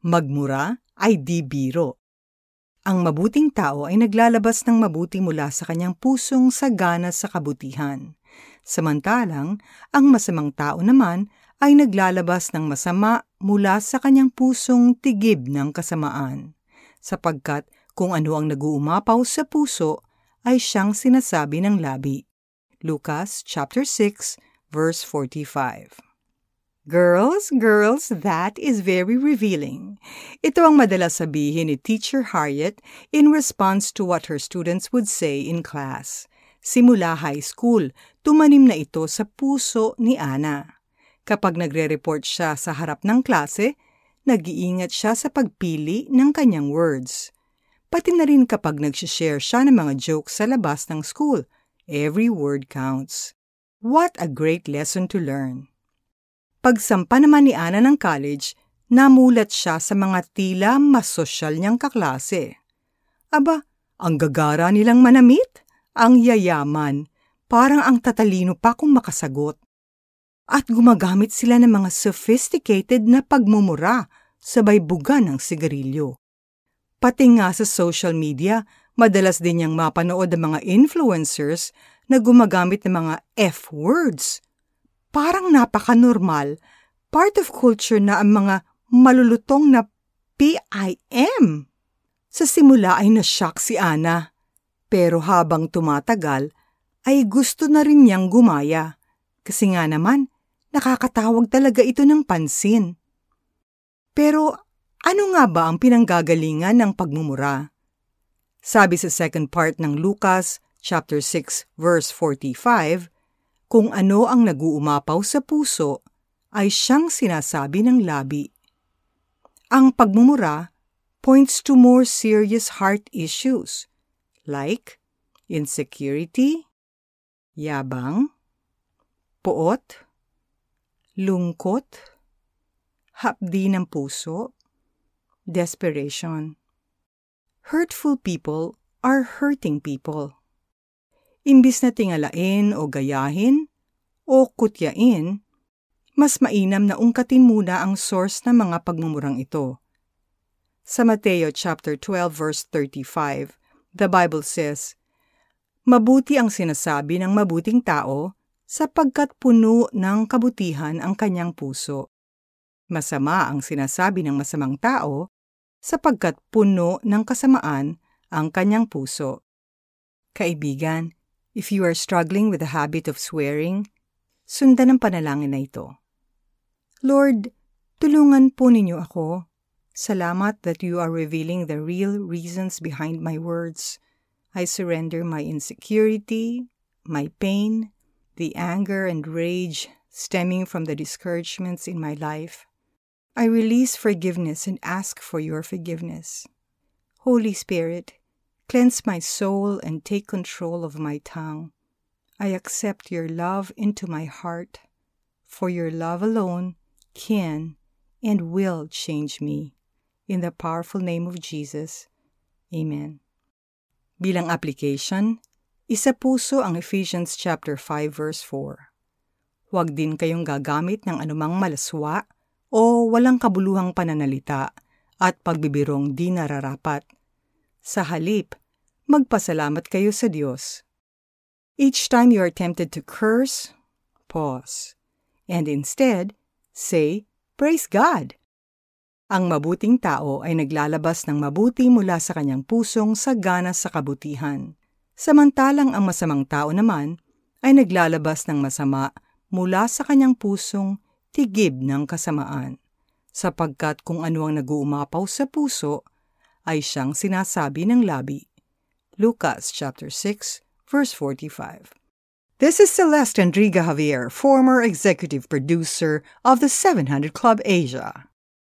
Magmura ay di biro. Ang mabuting tao ay naglalabas ng mabuti mula sa kanyang pusong sagana sa kabutihan. Samantalang, ang masamang tao naman ay naglalabas ng masama mula sa kanyang pusong tigib ng kasamaan. Sapagkat kung ano ang naguumapaw sa puso ay siyang sinasabi ng labi. Lucas chapter 6 verse 45. Girls, girls, that is very revealing. Ito ang madalas sabihin ni Teacher Harriet in response to what her students would say in class. Simula high school, tumanim na ito sa puso ni Ana. Kapag nagre-report siya sa harap ng klase, nag-iingat siya sa pagpili ng kanyang words. Pati na rin kapag nag-share siya ng mga jokes sa labas ng school. Every word counts. What a great lesson to learn. Pagsampa naman ni Ana ng college, namulat siya sa mga tila mas sosyal niyang kaklase. Aba, ang gagara nilang manamit, ang yayaman, parang ang tatalino pa kung makasagot. At gumagamit sila ng mga sophisticated na pagmumura sabay buga ng sigarilyo. Pati nga sa social media, madalas din niyang mapanood ang mga influencers na gumagamit ng mga F-words parang napaka-normal, part of culture na ang mga malulutong na PIM. Sa simula ay nashock si Ana, pero habang tumatagal ay gusto na rin niyang gumaya. Kasi nga naman, nakakatawag talaga ito ng pansin. Pero ano nga ba ang pinanggagalingan ng pagmumura? Sabi sa second part ng Lucas chapter 6 verse 45, kung ano ang naguumapaw sa puso ay siyang sinasabi ng labi. Ang pagmumura points to more serious heart issues like insecurity, yabang, poot, lungkot, hapdi ng puso, desperation. Hurtful people are hurting people. Imbis na tingalain o gayahin o kutyain, mas mainam na ungkatin muna ang source ng mga pagmumurang ito. Sa Mateo chapter 12 verse 35, the Bible says, Mabuti ang sinasabi ng mabuting tao sapagkat puno ng kabutihan ang kanyang puso. Masama ang sinasabi ng masamang tao sapagkat puno ng kasamaan ang kanyang puso. Kaibigan, If you are struggling with the habit of swearing, sundan ang panalangin na ito. Lord, tulungan po ninyo ako. Salamat that you are revealing the real reasons behind my words. I surrender my insecurity, my pain, the anger and rage stemming from the discouragements in my life. I release forgiveness and ask for your forgiveness. Holy Spirit, Cleanse my soul and take control of my tongue. I accept your love into my heart, for your love alone can and will change me. In the powerful name of Jesus. Amen. Bilang application, isa puso ang Ephesians chapter 5 verse 4. Huwag din kayong gagamit ng anumang malaswa o walang kabuluhang pananalita at pagbibirong di nararapat. Sa halip, magpasalamat kayo sa Diyos. Each time you are tempted to curse, pause. And instead, say, Praise God! Ang mabuting tao ay naglalabas ng mabuti mula sa kanyang pusong sagana sa kabutihan. Samantalang ang masamang tao naman ay naglalabas ng masama mula sa kanyang pusong tigib ng kasamaan. Sapagkat kung ano ang naguumapaw sa puso, ay siyang sinasabi ng labi. Lucas chapter 6, verse 45. This is Celeste Enriga Javier, former executive producer of the 700 Club Asia.